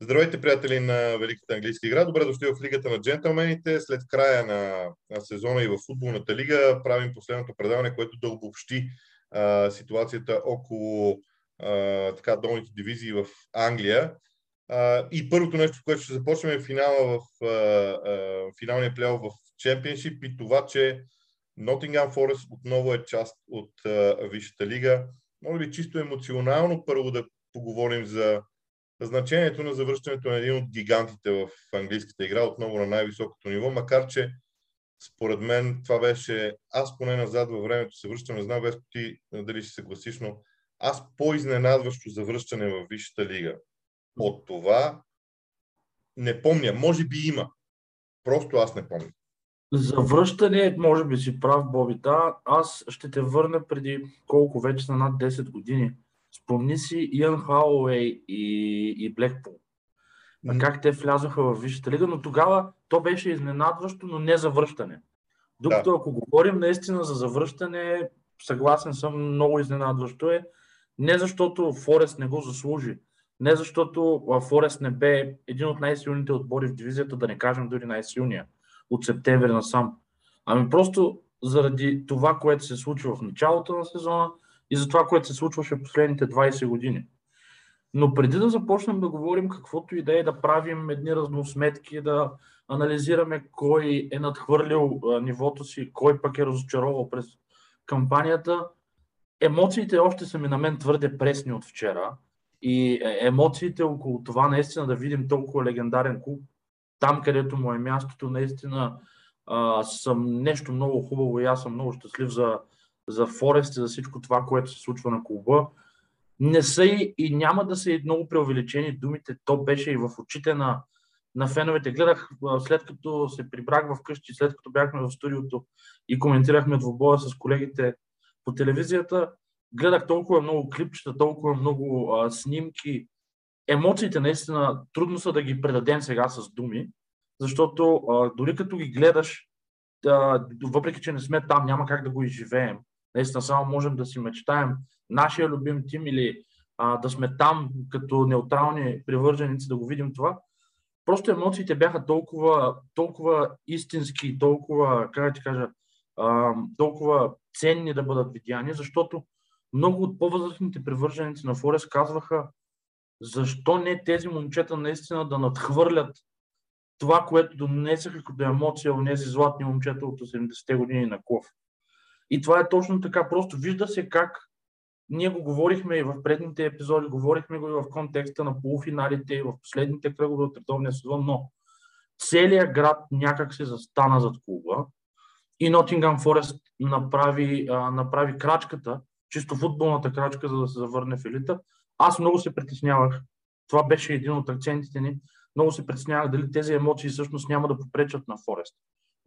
Здравейте, приятели на Великата английска игра. Добре дошли в Лигата на джентълмените. След края на сезона и в футболната лига правим последното предаване, което да обобщи а, ситуацията около а, така, долните дивизии в Англия. А, и първото нещо, което ще започнем е финала в а, а, финалния плейоф в Чемпионшип и това, че Nottingham Forest отново е част от а, Висшата лига. Може би чисто емоционално първо да поговорим за значението на завръщането на един от гигантите в английската игра, отново на най-високото ниво, макар че според мен това беше, аз поне назад във времето се връщам, не знам Веско ти дали ще се гласиш, но аз по-изненадващо завръщане в Висшата лига от това не помня. Може би има. Просто аз не помня. Завръщане, може би си прав, Боби. Да, аз ще те върна преди колко вече на над 10 години. Спомни си Иан Хауей и, и Блекпул. Mm-hmm. Как те влязоха в Висшата лига, но тогава то беше изненадващо, но не завръщане. Докато да. ако говорим наистина за завръщане, съгласен съм, много изненадващо е. Не защото Форест не го заслужи, не защото Форест не бе един от най-силните отбори в дивизията, да не кажем дори най-силния от септември насам. Ами просто заради това, което се случва в началото на сезона, и за това, което се случваше последните 20 години. Но преди да започнем да говорим каквото и да е да правим едни разносметки, да анализираме кой е надхвърлил нивото си, кой пък е разочаровал през кампанията, емоциите още са ми на мен твърде пресни от вчера. И е, емоциите около това наистина да видим толкова легендарен клуб, там където му е мястото, наистина а, съм нещо много хубаво и аз съм много щастлив за, за Форест и за всичко това, което се случва на клуба. Не са и, и няма да са и много преувеличени думите. То беше и в очите на, на феновете. Гледах след като се прибрах в къщи, след като бяхме в студиото и коментирахме двобоя с колегите по телевизията, гледах толкова много клипчета, толкова много а, снимки. Емоциите наистина трудно са да ги предадем сега с думи, защото а, дори като ги гледаш, а, въпреки че не сме там, няма как да го изживеем. Наистина само можем да си мечтаем нашия любим тим или а, да сме там като неутрални привърженици да го видим това. Просто емоциите бяха толкова, толкова истински, толкова, как да ти кажа, а, толкова ценни да бъдат видяни, защото много от по-възрастните привърженици на Форест казваха защо не тези момчета наистина да надхвърлят това, което донесаха като емоция от тези златни момчета от 80-те години на Клов. И това е точно така. Просто вижда се как ние го говорихме и в предните епизоди, говорихме го и в контекста на полуфиналите и в последните кръгове от редовния сезон, но целият град някак се застана зад клуба и Нотингам Форест направи, а, направи крачката, чисто футболната крачка, за да се завърне в елита. Аз много се притеснявах. Това беше един от акцентите ни. Много се притеснявах дали тези емоции всъщност няма да попречат на Форест.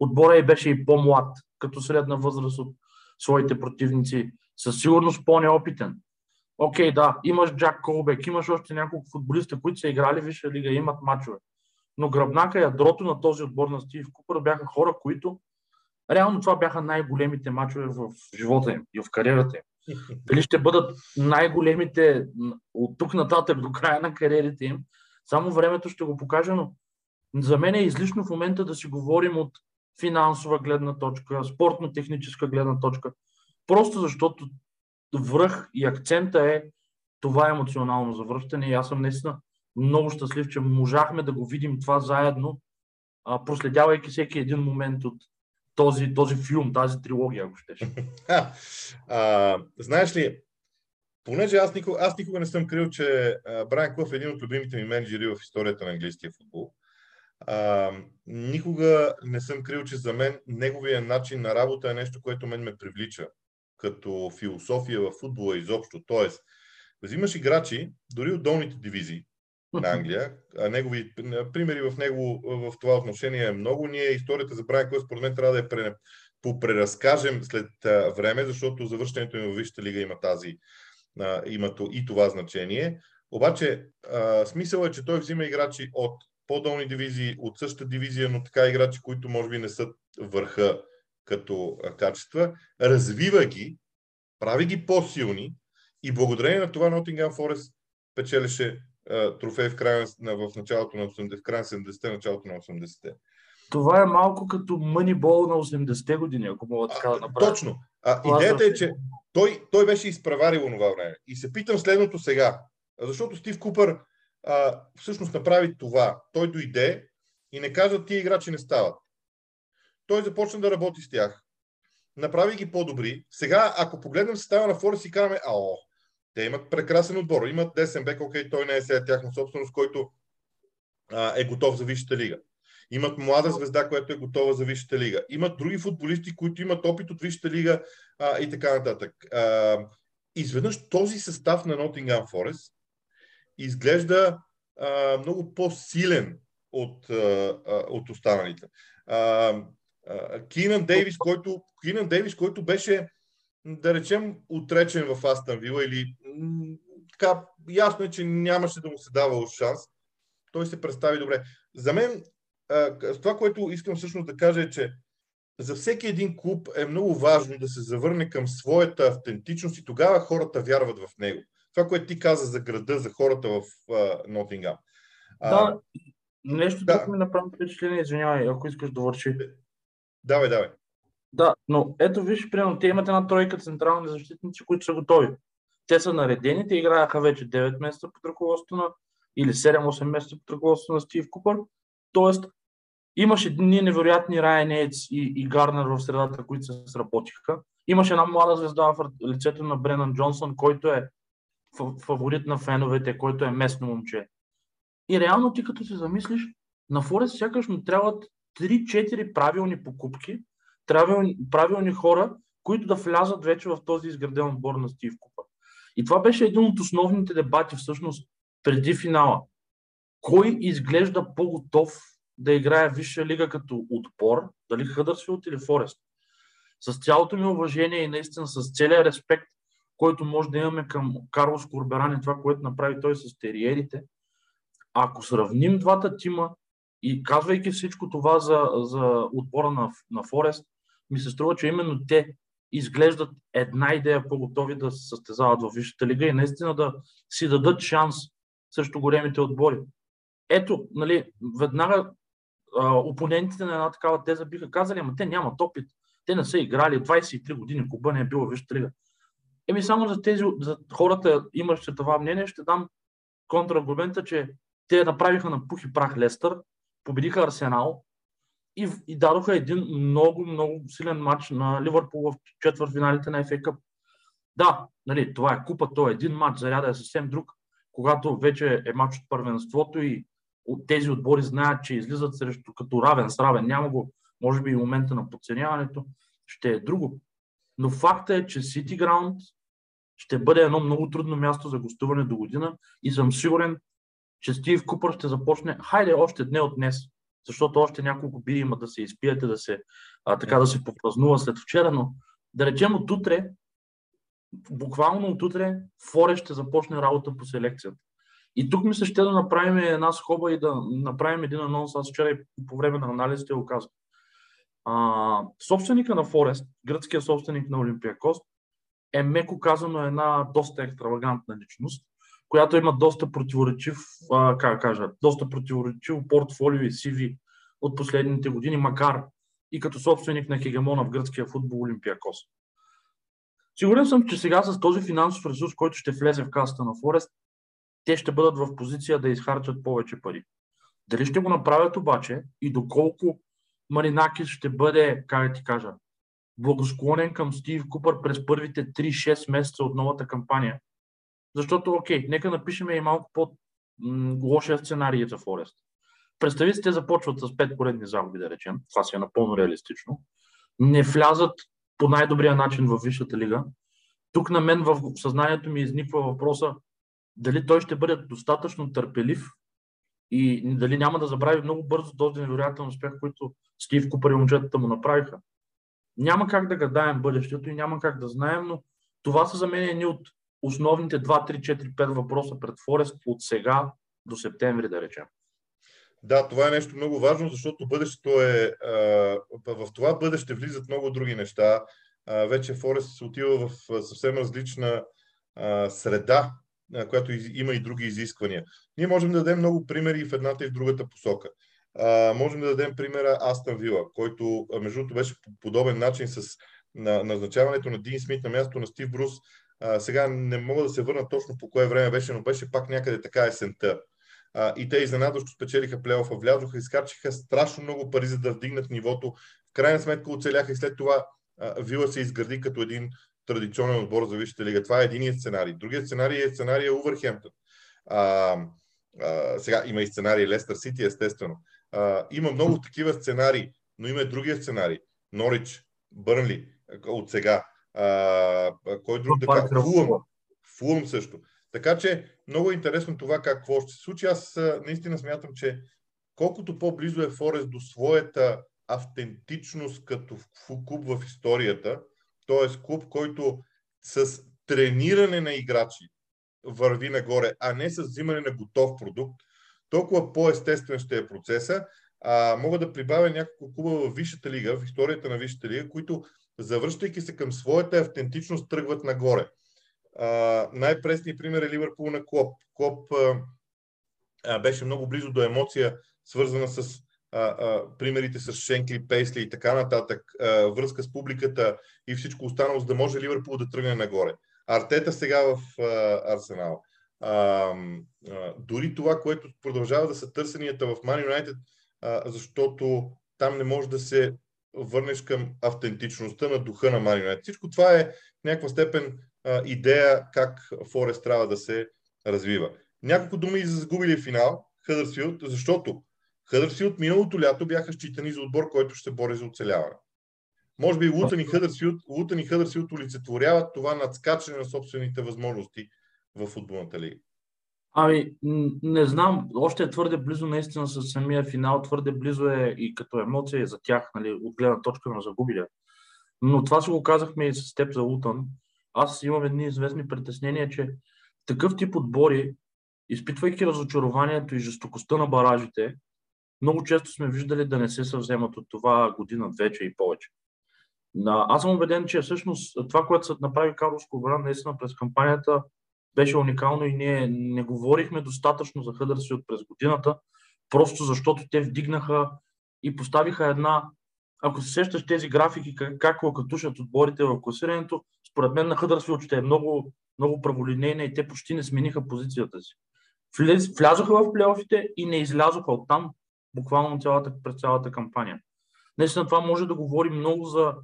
Отбора и беше и по-млад, като средна възраст от своите противници, със сигурност по-неопитен. Окей, okay, да, имаш Джак Колбек, имаш още няколко футболиста, които са играли Висша лига, имат мачове. Но гръбнака и ядрото на този отбор на Стив Купър бяха хора, които реално това бяха най-големите мачове в живота им и в кариерата им. Дали ще бъдат най-големите от тук нататък до края на кариерите им, само времето ще го покаже, но за мен е излишно в момента да си говорим от финансова гледна точка, спортно-техническа гледна точка. Просто защото връх и акцента е това емоционално завръщане и аз съм наистина много щастлив, че можахме да го видим това заедно, проследявайки всеки един момент от този, този филм, тази трилогия, ако щеш. а, знаеш ли, понеже аз никога, аз никога не съм крил, че Брайан Клъв е един от любимите ми менеджери в историята на английския футбол, а, никога не съм крил, че за мен неговия начин на работа е нещо, което мен ме привлича като философия в футбола изобщо. Тоест, взимаш играчи, дори от долните дивизии на Англия, а негови примери в него в това отношение е много. Ние историята за Брайан Клъс, според мен, трябва да я пре, попреразкажем след време, защото завършването им в Висшата лига има тази, има и това значение. Обаче, смисъл е, че той взима играчи от по-долни дивизии, от същата дивизия, но така играчи, които може би не са върха като качества, развива ги, прави ги по-силни и благодарение на това Nottingham Forest печелеше трофей в, края, в началото на 80, в края на 70-те, началото на 80-те. Това е малко като Moneyball на 80-те години, ако мога така да направя. Точно. А, идеята е, че той, той беше изпреварил това време. И се питам следното сега. Защото Стив Купър а, всъщност направи това. Той дойде и не каза, тия играчи не стават. Той започна да работи с тях. Направи ги по-добри. Сега, ако погледнем състава на Форест и караме, ао, те имат прекрасен отбор. Имат десен бек, окей, той не е сега тяхна собственост, който а, е готов за Висшата лига. Имат млада звезда, която е готова за Висшата лига. Имат други футболисти, които имат опит от Висшата лига а, и така нататък. А, изведнъж този състав на Nottingham Forest изглежда а, много по-силен от, а, от останалите. Кинан Дейвис, който, Кинан Дейвис, който беше, да речем, отречен в Астан Вила или така, ясно е, че нямаше да му се дава шанс. Той се представи добре. За мен, това, което искам всъщност да кажа е, че за всеки един клуб е много важно да се завърне към своята автентичност и тогава хората вярват в него. Това, което ти каза за града, за хората в Нотингам. Да, нещо да. ми направи впечатление, извинявай, ако искаш да върши. Давай, давай. Да, но ето виж, примерно, те имат една тройка централни защитници, които са готови. Те са наредени, те играеха вече 9 месеца под ръководството на или 7-8 месеца под ръководството на Стив Купър. Тоест, имаше едни невероятни Райан Ейтс и, и Гарнер в средата, които се сработиха. Имаше една млада звезда в лицето на Бренан Джонсон, който е фаворит на феновете, който е местно момче. И реално ти като се замислиш, на Форест сякаш му трябват 3-4 правилни покупки, правилни, правилни хора, които да влязат вече в този изграден отбор на Стив Купа. И това беше един от основните дебати всъщност преди финала. Кой изглежда по-готов да играе Висша лига като отбор, дали Хъдърсфилд или Форест? С цялото ми уважение и наистина с целия респект, който може да имаме към Карлос Корберан и това, което направи той с териерите, ако сравним двата тима, и казвайки всичко това за, за отбора на, на Форест, ми се струва, че именно те изглеждат една идея по-готови да се състезават в Висшата лига и наистина да си дадат шанс срещу големите отбори. Ето, нали, веднага а, опонентите на една такава теза биха казали, ама те нямат опит. Те не са играли 23 години, Куба не е била Висшата лига. Еми само за тези, за хората, имащи това мнение, ще дам контраргумента, че те направиха на пух и прах Лестър, победиха Арсенал и, и дадоха един много, много силен матч на Ливърпул в четвъртфиналите на FA Cup. Да, нали, това е купа, то е един матч, заряда е съвсем друг, когато вече е матч от първенството и от тези отбори знаят, че излизат срещу като равен с равен. Няма го, може би и момента на подценяването, ще е друго. Но факта е, че City Ground ще бъде едно много трудно място за гостуване до година и съм сигурен, че Стив Купър ще започне, хайде още дне от днес, защото още няколко бири има да се изпиете, да се, а, така да се попразнува след вчера, но да речем от утре, буквално от утре, Форе ще започне работа по селекцията. И тук ми се ще да направим една скоба и да направим един анонс. Аз вчера и по време на анализите го казах. А, собственика на Форест, гръцкия собственик на Олимпиакос, е меко казано една доста екстравагантна личност която има доста противоречив, а, как кажа, доста противоречив портфолио и CV от последните години, макар и като собственик на хегемона в гръцкия футбол Олимпиакос. Сигурен съм, че сега с този финансов ресурс, който ще влезе в касата на Форест, те ще бъдат в позиция да изхарчат повече пари. Дали ще го направят обаче и доколко Маринакис ще бъде, как ти кажа, благосклонен към Стив Купър през първите 3-6 месеца от новата кампания – защото, окей, нека напишем и малко по-лошия сценарий за Форест. Представи те започват с 5 поредни загуби, да речем. Това си е напълно реалистично. Не влязат по най-добрия начин в Висшата лига. Тук на мен в съзнанието ми изниква въпроса дали той ще бъде достатъчно търпелив и дали няма да забрави много бързо този невероятен успех, който Стив Купър и момчетата му направиха. Няма как да гадаем бъдещето и няма как да знаем, но това са за мен едни от основните 2, 3, 4, 5 въпроса пред Форест от сега до септември, да речем. Да, това е нещо много важно, защото бъдещето е. В това бъдеще влизат много други неща. Вече Форест се отива в съвсем различна среда която има и други изисквания. Ние можем да дадем много примери в едната и в другата посока. А, можем да дадем примера Астън Вила, който между другото беше по подобен начин с на назначаването на Дин Смит на място на Стив Брус. А, сега не мога да се върна точно по кое време беше, но беше пак някъде така есента. А, и те изненадващо спечелиха плейофа, влязоха, изкарчиха страшно много пари, за да вдигнат нивото. В крайна сметка оцеляха и след това а, Вила се изгради като един традиционен отбор за Висшата лига. Това е единият сценарий. Другият сценарий е сценария Увърхемптън. А, а, сега има и сценарий Лестър Сити, естествено. А, има много такива сценарии, но има и другия сценарий. Норич, Бърнли, от сега. А, кой друг да кажа? Фулъм. Фулъм също. Така че много е интересно това какво ще се случи. Аз наистина смятам, че колкото по-близо е Форест до своята автентичност като клуб в историята, т.е. клуб, който с трениране на играчи върви нагоре, а не с взимане на готов продукт, толкова по-естествен ще е процеса. А, мога да прибавя няколко клуба в Висшата лига, в историята на Висшата лига, които, завръщайки се към своята автентичност, тръгват нагоре. А, най-пресният пример е Ливърпул на Клоп. Клоп а, беше много близо до емоция, свързана с а, а, примерите с Шенкли, Пейсли и така нататък, а, връзка с публиката и всичко останало, за да може Ливърпул да тръгне нагоре. Артета сега в а, Арсенал. А, дори това, което продължава да са търсенията в Man United, а, защото там не може да се върнеш към автентичността на духа на Man United. Всичко това е в някаква степен а, идея как Форест трябва да се развива. Няколко думи и за загубили финал Хъдърсфилд, защото Хъдърсфилд миналото лято бяха считани за отбор, който ще бори за оцеляване. Може би Лутън и Хъдърсфилд, Лутън и Хъдърсфилд олицетворяват това надскачане на собствените възможности в футболната лига. Ами, не знам, още е твърде близо наистина с самия финал, твърде близо е и като емоция за тях, нали, от гледна точка на загубилия. Но това си го казахме и с теб за Лутън. Аз имам едни известни притеснения, че такъв тип отбори, изпитвайки разочарованието и жестокостта на баражите, много често сме виждали да не се съвземат от това година, вече и повече. Аз съм убеден, че всъщност това, което се направи Карлос Кобран наистина през кампанията, беше уникално и ние не говорихме достатъчно за Хъдърсфилд през годината, просто защото те вдигнаха и поставиха една, ако се сещаш тези графики, как, как лакатушат отборите в класирането, според мен на Хъдърсфилд ще е много, много праволинейна и те почти не смениха позицията си. Влез, влязоха в плейофите и не излязоха оттам буквално цялата, през цялата кампания. Наистина това може да говори много за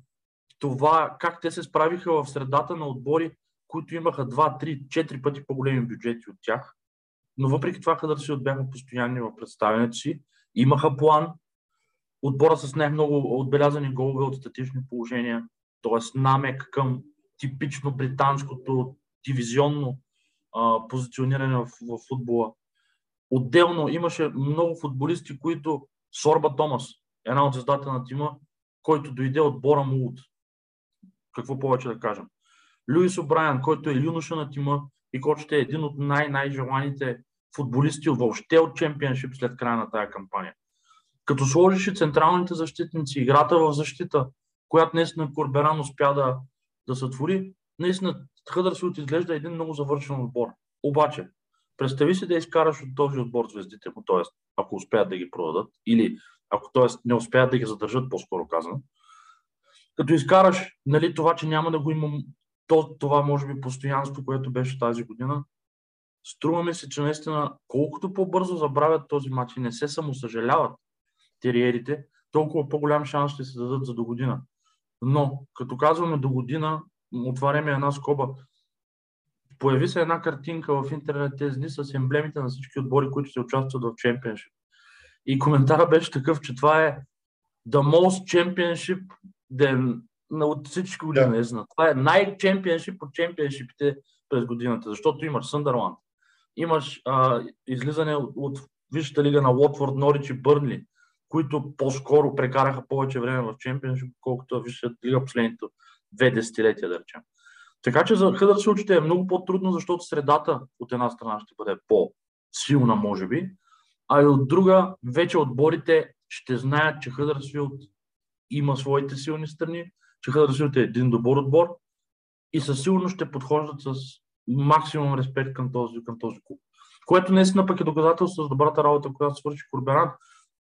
това как те се справиха в средата на отбори, които имаха 2, 3, 4 пъти по-големи бюджети от тях. Но въпреки това Хъдърсфилд бяха постоянни в представянето си. Имаха план. Отбора с най-много отбелязани голове от статични положения, т.е. намек към типично британското дивизионно а, позициониране в, в футбола. Отделно имаше много футболисти, които Сорба Томас, една от звездата на тима, който дойде от Бора Мулут. Какво повече да кажем? Люис О'Брайан, който е юноша на тима и който ще е един от най-най-желаните футболисти въобще от чемпионшип след края на тази кампания. Като сложиш и централните защитници, играта в защита, която наистина Корберан успя да, да сътвори, наистина Хъдърсфилд изглежда един много завършен отбор. Обаче, представи си да изкараш от този отбор звездите му, т.е. ако успеят да ги продадат, или ако т.е. не успеят да ги задържат, по-скоро казано, като изкараш нали, това, че няма да го имам то, това може би постоянство, което беше тази година, струва ми се, че наистина колкото по-бързо забравят този матч и не се самосъжаляват териерите, толкова по-голям шанс ще се дадат за до година. Но, като казваме до година, отваряме една скоба. Появи се една картинка в интернет тези дни с емблемите на всички отбори, които се участват в чемпионшип. И коментара беше такъв, че това е the most championship then от всички години. Да. Това е най-чемпионшип от чемпионшипите през годината, защото имаш Съндърланд, имаш а, излизане от, от Висшата лига на Уотфорд, Норич и Бърнли, които по-скоро прекараха повече време в чемпионшип, колкото в Висшата лига последните две десетилетия, да речем. Така че за Хъдърсфилд е много по-трудно, защото средата от една страна ще бъде по-силна, може би, а и от друга вече отборите ще знаят, че Хъдърсфилд има своите силни страни, че Хъдърсфилд е един добър отбор и със сигурност ще подхождат с максимум респект към този, към този клуб. Което наистина пък е доказателство за добрата работа, която свърши Корберан.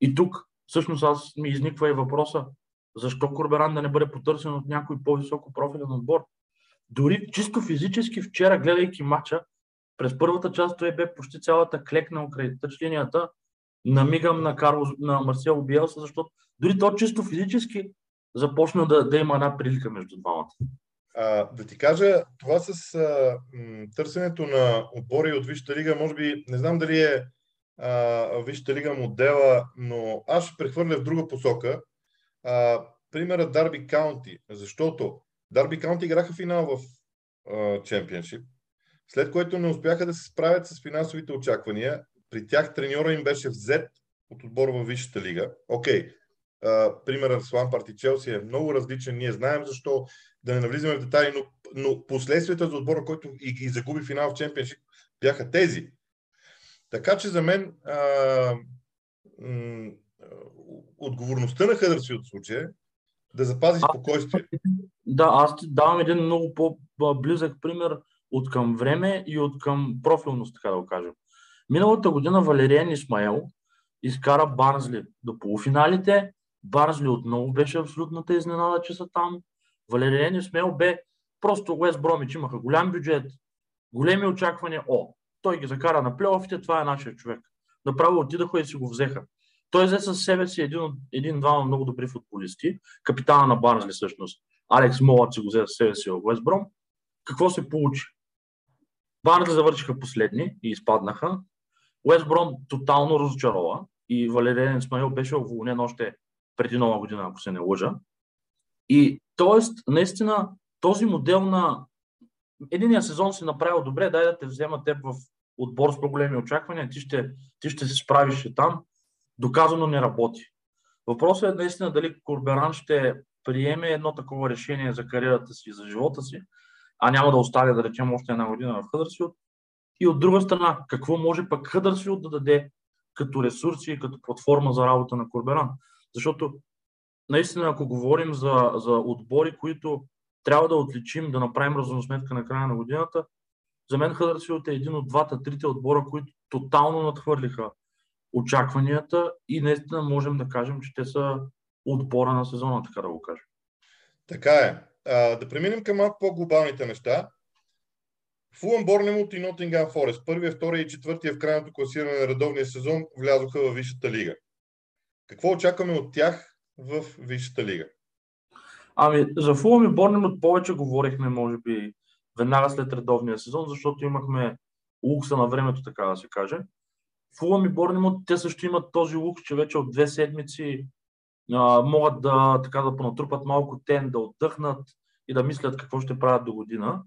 И тук всъщност аз ми изниква и въпроса, защо Корберан да не бъде потърсен от някой по-високо профилен отбор. Дори чисто физически вчера, гледайки матча, през първата част той бе почти цялата клекнал край тъч линията, намигам на, Карло, на Марсел Биелса, защото дори то чисто физически започна да, да има една прилика между двамата. А, да ти кажа, това с а, м, търсенето на отбори от Висшата лига, може би, не знам дали е а, Висшата лига модела, но аз ще прехвърля в друга посока. А, примерът Дарби Каунти, защото Дарби Каунти играха финал в Чемпионшип, след което не успяха да се справят с финансовите очаквания. При тях треньора им беше взет от отбор във Висшата лига. Окей, okay. Примерът с Лампарт и Челси е много различен. Ние знаем защо, да не навлизаме в детайли, но, но последствията за отбора, който и, и загуби финал в Чемпионшип, бяха тези. Така че за мен а, м- отговорността на Хъдърсфилд в случая да запази спокойствие. Да, аз ти давам един много по-близък пример от към време и от към профилност, така да го кажем. Миналата година Валериен Исмаел изкара Барнсли до полуфиналите. Барнсли отново беше абсолютната изненада, че са там. Валериен Исмаел бе просто Уест Бромич. Имаха голям бюджет, големи очаквания. О, той ги закара на плейофите, това е нашия човек. Направо отидаха и си го взеха. Той взе със себе си един, един-двама много добри футболисти, капитана на Барнсли всъщност. Алекс Молът си го взе със себе си в Уестбром. Какво се получи? Барнсли завършиха последни и изпаднаха. Уестбром тотално разочарова и Валериен Исмаил беше уволнен още преди нова година, ако се не лъжа. И т.е. наистина този модел на единия сезон си направил добре, дай да те взема теб в отбор с по-големи очаквания, ти ще, ти ще се справиш там доказано не работи. Въпросът е наистина дали Корберан ще приеме едно такова решение за кариерата си, за живота си, а няма да оставя, да речем, още една година в Хъдърсфилд. И от друга страна, какво може пък Хъдърсфилд да даде като ресурси и като платформа за работа на Корберан? Защото наистина, ако говорим за, за отбори, които трябва да отличим, да направим разносметка на края на годината, за мен Хъдърсфилд е един от двата, трите отбора, които тотално надхвърлиха очакванията и наистина можем да кажем, че те са отбора на сезона, така да го кажем. Така е. А, да преминем към малко по-глобалните неща. Фулъм Борнемут и Нотингам Форест, първия, втория и четвъртия в крайното класиране на редовния сезон, влязоха в Висшата лига. Какво очакваме от тях в Висшата лига? Ами, за Фулъм и Борнемут повече говорихме, може би, веднага след редовния сезон, защото имахме лукса на времето, така да се каже. Фулъм и Борнемут, те също имат този лук, че вече от две седмици а, могат да, така, да понатрупат малко тен, да отдъхнат и да мислят какво ще правят до година.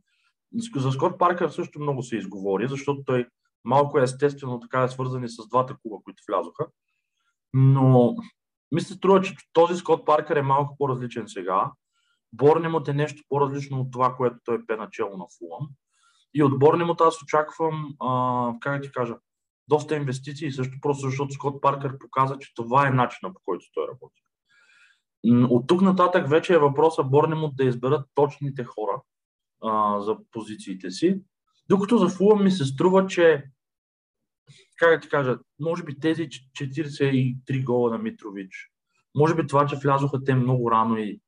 За Скот Паркър също много се изговори, защото той малко е естествено така е свързан и с двата клуба, които влязоха. Но ми се струва, че този Скот Паркър е малко по-различен сега. Борнемот е нещо по-различно от това, което той бе начало на Фулъм. И от Борнемот аз очаквам, а, как да ти кажа, доста инвестиции, също просто защото Скот Паркър показа, че това е начинът по който той работи. От тук нататък вече е въпроса Борнемут да изберат точните хора а, за позициите си. Докато за Фулъм ми се струва, че как да ти кажа, може би тези 43 гола на Митрович, може би това, че влязоха те много рано и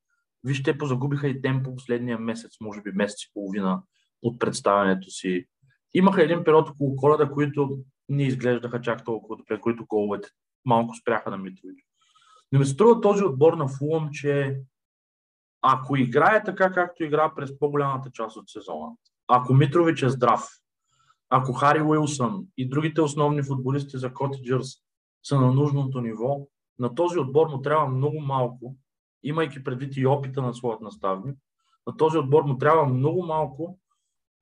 вижте, позагубиха и темпо последния месец, може би месец и половина от представянето си. Имаха един период около коледа, които не изглеждаха чак толкова добре, които головете малко спряха на Митрович. Но ми се струва този отбор на Фулъм, че ако играе така, както игра през по-голямата част от сезона, ако Митрович е здрав, ако Хари Уилсън и другите основни футболисти за Котиджърс са на нужното ниво, на този отбор му трябва много малко, имайки предвид и опита на своят наставник, на този отбор му трябва много малко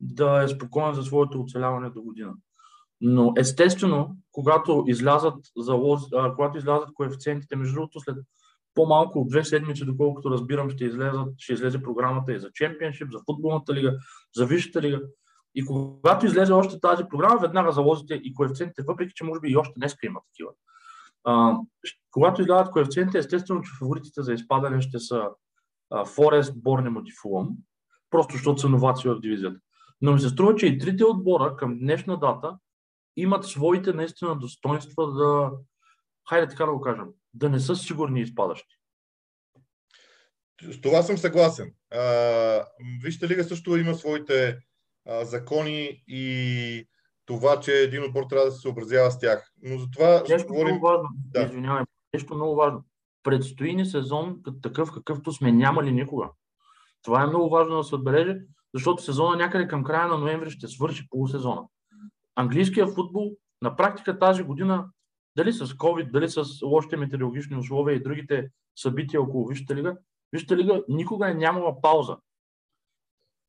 да е спокоен за своето оцеляване до година. Но естествено, когато излязат, залоз, а, когато излязат коефициентите, между другото, след по-малко от две седмици, доколкото разбирам, ще, излезат, ще излезе програмата и за Чемпионшип, за футболната лига, за Висшата лига. И когато излезе още тази програма, веднага залозите и коефициентите, въпреки че може би и още днес има такива. А, когато излязат коефициентите, естествено, че фаворитите за изпадане ще са Форест, Борнемот и Фулъм, просто защото са новации в дивизията. Но ми се струва, че и трите отбора към днешна дата имат своите наистина достоинства да, хайде така да го кажем, да не са сигурни изпадащи. С това съм съгласен. А, Вижте лига също има своите а, закони и това, че един отбор трябва да се съобразява с тях. Но за това ще говорим... Много важно. Да. Извинявай, нещо много важно. Предстои ни сезон такъв, какъвто сме нямали никога. Това е много важно да се отбележи, защото сезона някъде към края на ноември ще свърши полусезона. Английския футбол на практика тази година, дали с COVID, дали с лошите метеорологични условия и другите събития около Висшата лига, Висшата лига никога е нямала пауза.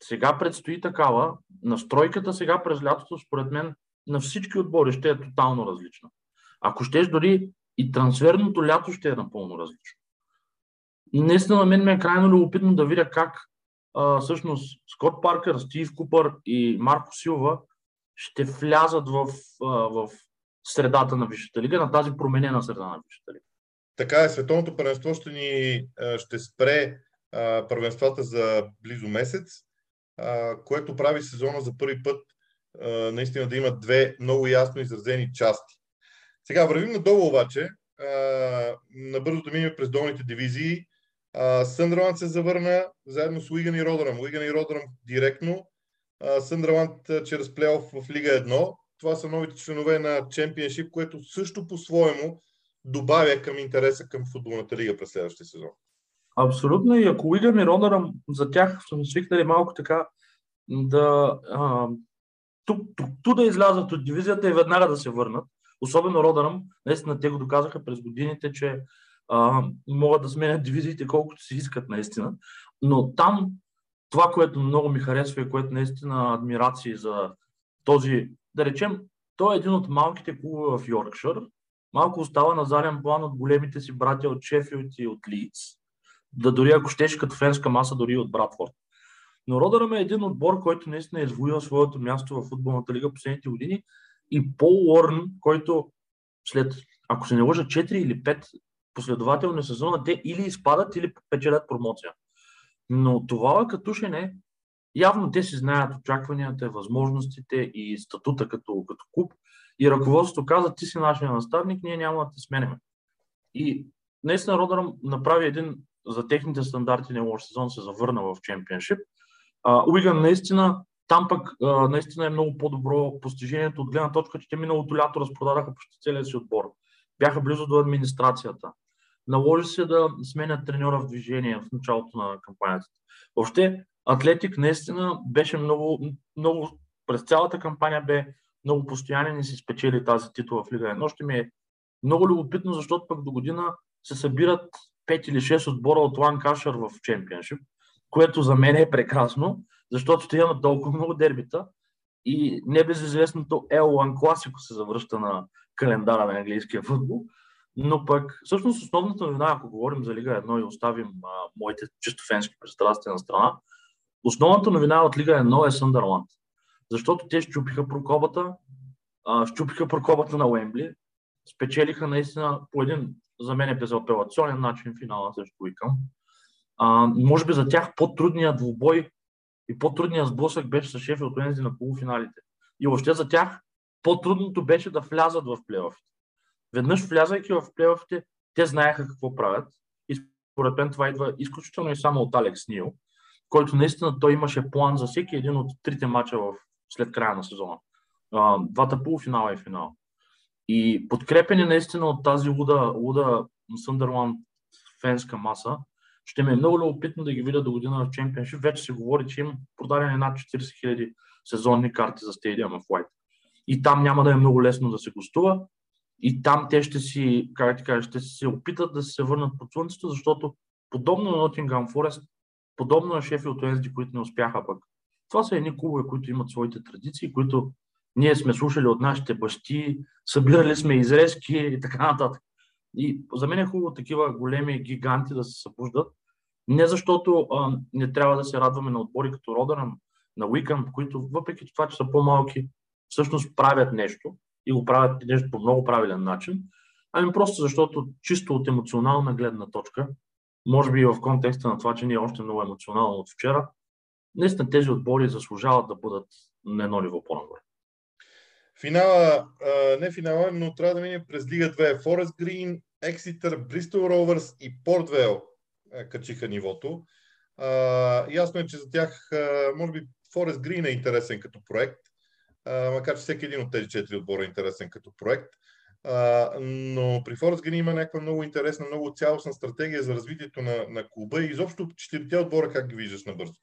Сега предстои такава. Настройката сега през лятото, според мен, на всички отбори ще е тотално различна. Ако щеш, дори и трансферното лято ще е напълно различно. Наистина на мен ме е крайно любопитно да видя как а, всъщност Скот Паркър, Стив Купър и Марко Силва ще влязат в, а, в средата на Висшата лига, на тази променена среда на Висшата лига. Така е, световното първенство ще ни ще спре първенствата за близо месец, което прави сезона за първи път наистина да има две много ясно изразени части. Сега вървим надолу обаче, набързо да минем през долните дивизии. Съндерланд се завърна заедно с Уиган и Родъръм. Уиган и Родъръм директно. Съндерланд чрез плейоф в Лига 1. Това са новите членове на Чемпионшип, което също по-своему добавя към интереса към футболната лига през следващия сезон. Абсолютно и ако Уиган и Родъръм, за тях сме свикнали малко така да тук, тук, тук да излязат от дивизията и веднага да се върнат. Особено Родъръм, наистина те го доказаха през годините, че а, могат да сменят дивизиите колкото си искат наистина. Но там това, което много ми харесва и което наистина адмирации за този, да речем, той е един от малките клубове в Йоркшир. Малко остава на заден план от големите си братя от Шефилд и от Лидс. Да дори ако щеше като фенска маса, дори от Братфорд. Но Родъръм е един отбор, който наистина е извоювал своето място в футболната лига последните години и Пол Уорн, който след, ако се не лъжа, 4 или 5 последователни сезона, те или изпадат, или печелят промоция. Но това катушене, явно те си знаят очакванията, възможностите и статута като, като клуб. И ръководството каза, ти си нашия наставник, ние няма да те сменяме. И наистина Родъръм направи един за техните стандарти не лош сезон, се завърна в чемпионшип. Уиган наистина, там пък а, наистина е много по-добро постижението от гледна точка, че те миналото лято разпродадаха почти целия си отбор. Бяха близо до администрацията. Наложи се да сменят треньора в движение в началото на кампанията. Въобще, Атлетик наистина беше много, много през цялата кампания бе много постоянен и си спечели тази титла в Лига 1. Ще ми е много любопитно, защото пък до година се събират 5 или 6 отбора от Ланкашър в чемпионшип, което за мен е прекрасно, защото ще имаме толкова много дербита и небезизвестното L1 класико се завръща на календара на английския футбол. Но пък, всъщност, основната новина, ако говорим за Лига 1 и оставим а, моите чисто фенски пристрастия на страна, основната новина от Лига 1 е Съндърланд. Защото те щупиха прокобата, а, щупиха прокобата на Уембли, спечелиха наистина по един, за мен е безапелационен начин финала срещу Уикъм. А, може би за тях по-трудният двубой и по-трудният сблъсък беше с Шефилд Уензи на полуфиналите. И още за тях по-трудното беше да влязат в плейофите. Веднъж влязайки в плейофите, те знаеха какво правят. И според мен това идва изключително и само от Алекс Нил, който наистина той имаше план за всеки един от трите мача в, след края на сезона. А, двата полуфинала и финал. И подкрепени наистина от тази луда, луда Съндърланд фенска маса, ще ми е много любопитно да ги видя до година в чемпионшип. Вече се говори, че им продадени над 40 000 сезонни карти за стадиума в Уайт. И там няма да е много лесно да се гостува. И там те ще си, как ти кажа, ще се опитат да се върнат под слънцето, защото подобно на Нотингам Форест, подобно на Шефилд Уенсди, които не успяха пък. Това са едни клубове, които имат своите традиции, които ние сме слушали от нашите бащи, събирали сме изрезки и така нататък. И за мен е хубаво такива големи гиганти да се събуждат. Не защото а, не трябва да се радваме на отбори като Родъръм, на Уикън, които въпреки това, че са по-малки, всъщност правят нещо и го правят нещо по много правилен начин, ами просто защото чисто от емоционална гледна точка, може би и в контекста на това, че ние още много емоционално от вчера, наистина тези отбори заслужават да бъдат на едно ниво по-нагоре. Финала, не финала, но трябва да мине през Лига 2. Форест Грин, Екситър, Бристол Ровърс и Портвейл качиха нивото. ясно е, че за тях, може би, Форест Грин е интересен като проект, макар че всеки един от тези четири отбора е интересен като проект. но при Форест Грин има някаква много интересна, много цялостна стратегия за развитието на, на клуба и изобщо четирите отбора как ги виждаш набързо?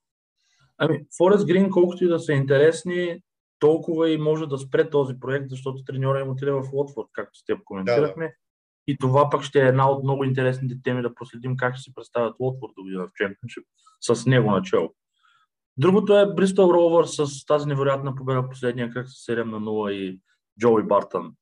Ами, Форест Грин, колкото и да са интересни, толкова и може да спре този проект, защото треньора им отиде в Лотфорд, както с теб коментирахме. Да, да. И това пък ще е една от много интересните теми да проследим как ще се представят Лотфорд до година в Чемпионшип с него начало. Другото е Бристол Ровър с тази невероятна победа последния кръг с 7 на 0 и Джоуи Бартън.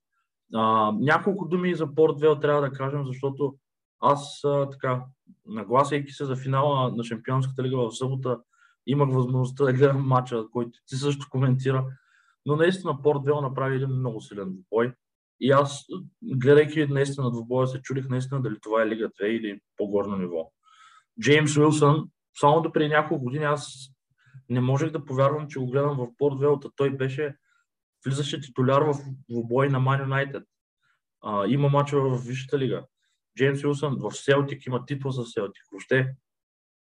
А, няколко думи за Портвел трябва да кажем, защото аз а, така, нагласяйки се за финала на Шампионската лига в събота, имах възможността да гледам матча, който ти също коментира. Но наистина Портвел направи един много силен бой. И аз, гледайки наистина двубоя, се чудих наистина дали това е Лига 2 или по-горно ниво. Джеймс Уилсън, само до преди няколко години аз не можех да повярвам, че го гледам в Портвелта. Той беше, влизаше титуляр в бой на Ман Юнайтед. Има мачове в Висшата лига. Джеймс Уилсън в Селтик има титла за Селтик. Въобще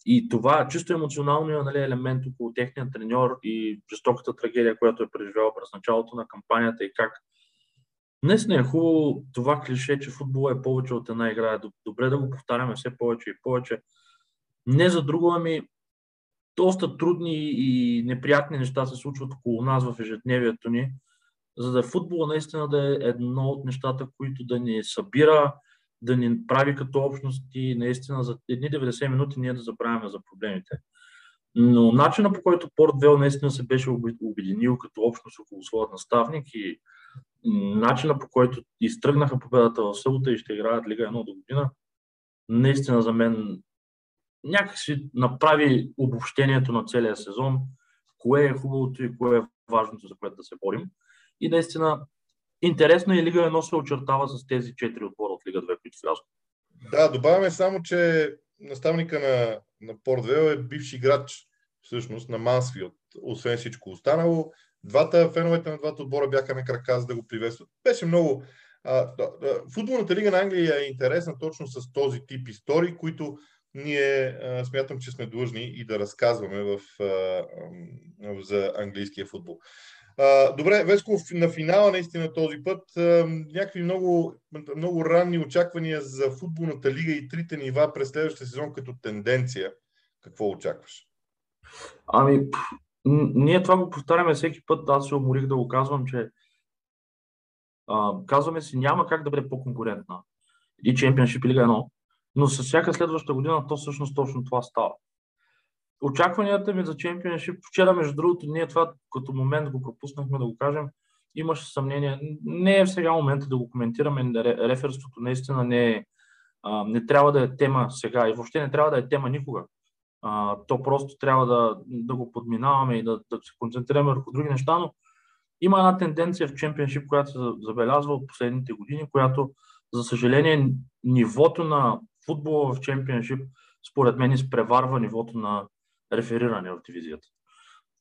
и това чисто емоционално нали, елемент около техния треньор и жестоката трагедия, която е преживял през началото на кампанията и как Днес не е хубаво това клише, че футбол е повече от една игра. Е добре да го повтаряме все повече и повече. Не за друго, ами доста трудни и неприятни неща се случват около нас в ежедневието ни, за да футбол наистина да е едно от нещата, които да ни събира, да ни прави като общност и наистина за едни 90 минути ние да забравяме за проблемите. Но начина по който Порт Вел наистина се беше обединил като общност около своят наставник и начина по който изтръгнаха победата в събота и ще играят Лига 1 до година, наистина за мен някакси направи обобщението на целия сезон, кое е хубавото и кое е важното, за което да се борим. И наистина интересно и Лига 1 се очертава с тези четири отбора от Лига 2, влязат. Да, добавяме само, че наставника на, на Портвел е бивши играч всъщност на Мансфилд, освен всичко останало. Двата феновете на двата отбора бяха на крака за да го приветстват. Беше много... А, футболната лига на Англия е интересна точно с този тип истории, които ние а, смятам, че сме длъжни и да разказваме в, а, за английския футбол. Добре, Веско, на финала наистина този път някакви много, много ранни очаквания за футболната лига и трите нива през следващия сезон като тенденция. Какво очакваш? Ами, ние това го повтаряме всеки път. Аз се уморих да го казвам, че а, казваме си, няма как да бъде по-конкурентна. И Чемпионшип Лига 1. Но с всяка следваща година то всъщност точно това става. Очакванията ми за чемпионшип, вчера между другото, ние това като момент го пропуснахме да го кажем, имаше съмнение. Не е сега момента да го коментираме, реферството наистина не е, а, не трябва да е тема сега и въобще не трябва да е тема никога. А, то просто трябва да, да го подминаваме и да, да се концентрираме върху други неща, но има една тенденция в чемпионшип, която се забелязва от последните години, която, за съжаление, нивото на футбола в чемпионшип, според мен, изпреварва нивото на рефериране в дивизията.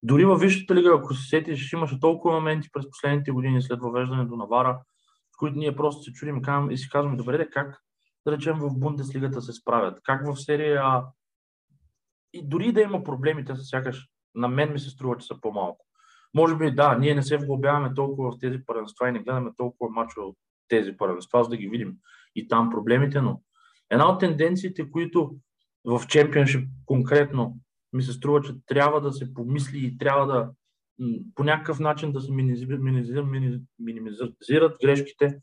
Дори във Висшата лига, ако се сетиш, имаше толкова моменти през последните години след въвеждането на Вара, в които ние просто се чудим и си казваме, добре, как да речем в Бундеслигата се справят, как в серия А и дори да има проблеми, те са сякаш, на мен ми се струва, че са по-малко. Може би да, ние не се вглобяваме толкова в тези първенства и не гледаме толкова мачове от тези първенства, за да ги видим и там проблемите, но една от тенденциите, които в чемпионшип конкретно ми се струва, че трябва да се помисли и трябва да по някакъв начин да се минимизират, грешките,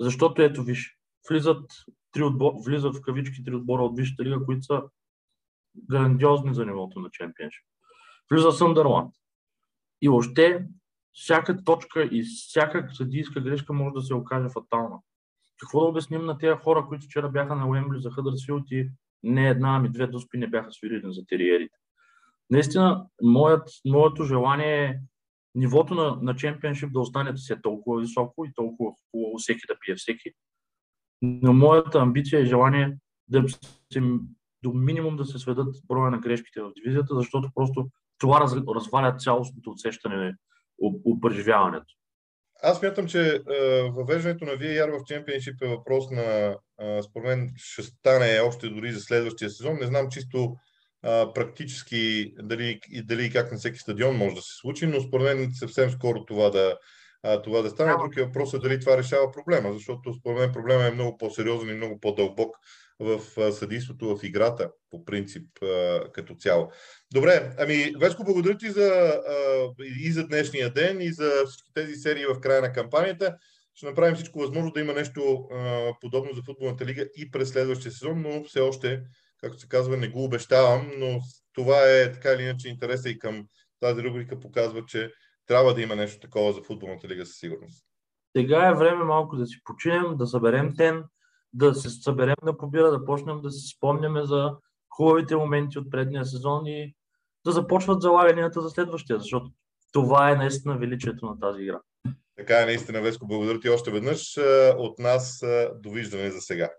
защото ето виж, влизат, три отбор, влизат в кавички три отбора от Висшата лига, които са грандиозни за нивото на чемпионшип. Влиза Съндърланд. И още всяка точка и всяка съдийска грешка може да се окаже фатална. Какво да обясним на тези хора, които вчера бяха на Уембли за Хъдърсфилд и не една, ами две дуспи не бяха свирили за териерите. Наистина, моят, моето желание е нивото на, на чемпионшип да остане да се толкова високо и толкова хубаво всеки да пие всеки. Но моята амбиция и желание да се до минимум да се сведат броя на грешките в дивизията, защото просто това раз, разваля цялостното усещане, упреживяването. Аз смятам, че е, въвеждането на VAR в Championship е въпрос на, е, според мен, ще стане още дори за следващия сезон. Не знам чисто е, практически дали, дали и как на всеки стадион може да се случи, но според мен съвсем скоро това да, е, това да стане. Друг е въпросът дали това решава проблема, защото според мен проблема е много по-сериозен и много по-дълбок в съдейството в играта, по принцип, като цяло. Добре, ами Веско, благодаря ти за, и за днешния ден, и за всички тези серии в края на кампанията. Ще направим всичко възможно да има нещо подобно за футболната лига и през следващия сезон, но все още, както се казва, не го обещавам, но това е така или иначе интереса и към тази рубрика показва, че трябва да има нещо такова за футболната лига със сигурност. Сега е време малко да си починем, да съберем тен, да се съберем на побира, да почнем да си спомняме за хубавите моменти от предния сезон и да започват залаганията за следващия, защото това е наистина величието на тази игра. Така е, наистина, Веско. Благодаря ти още веднъж. От нас довиждане за сега.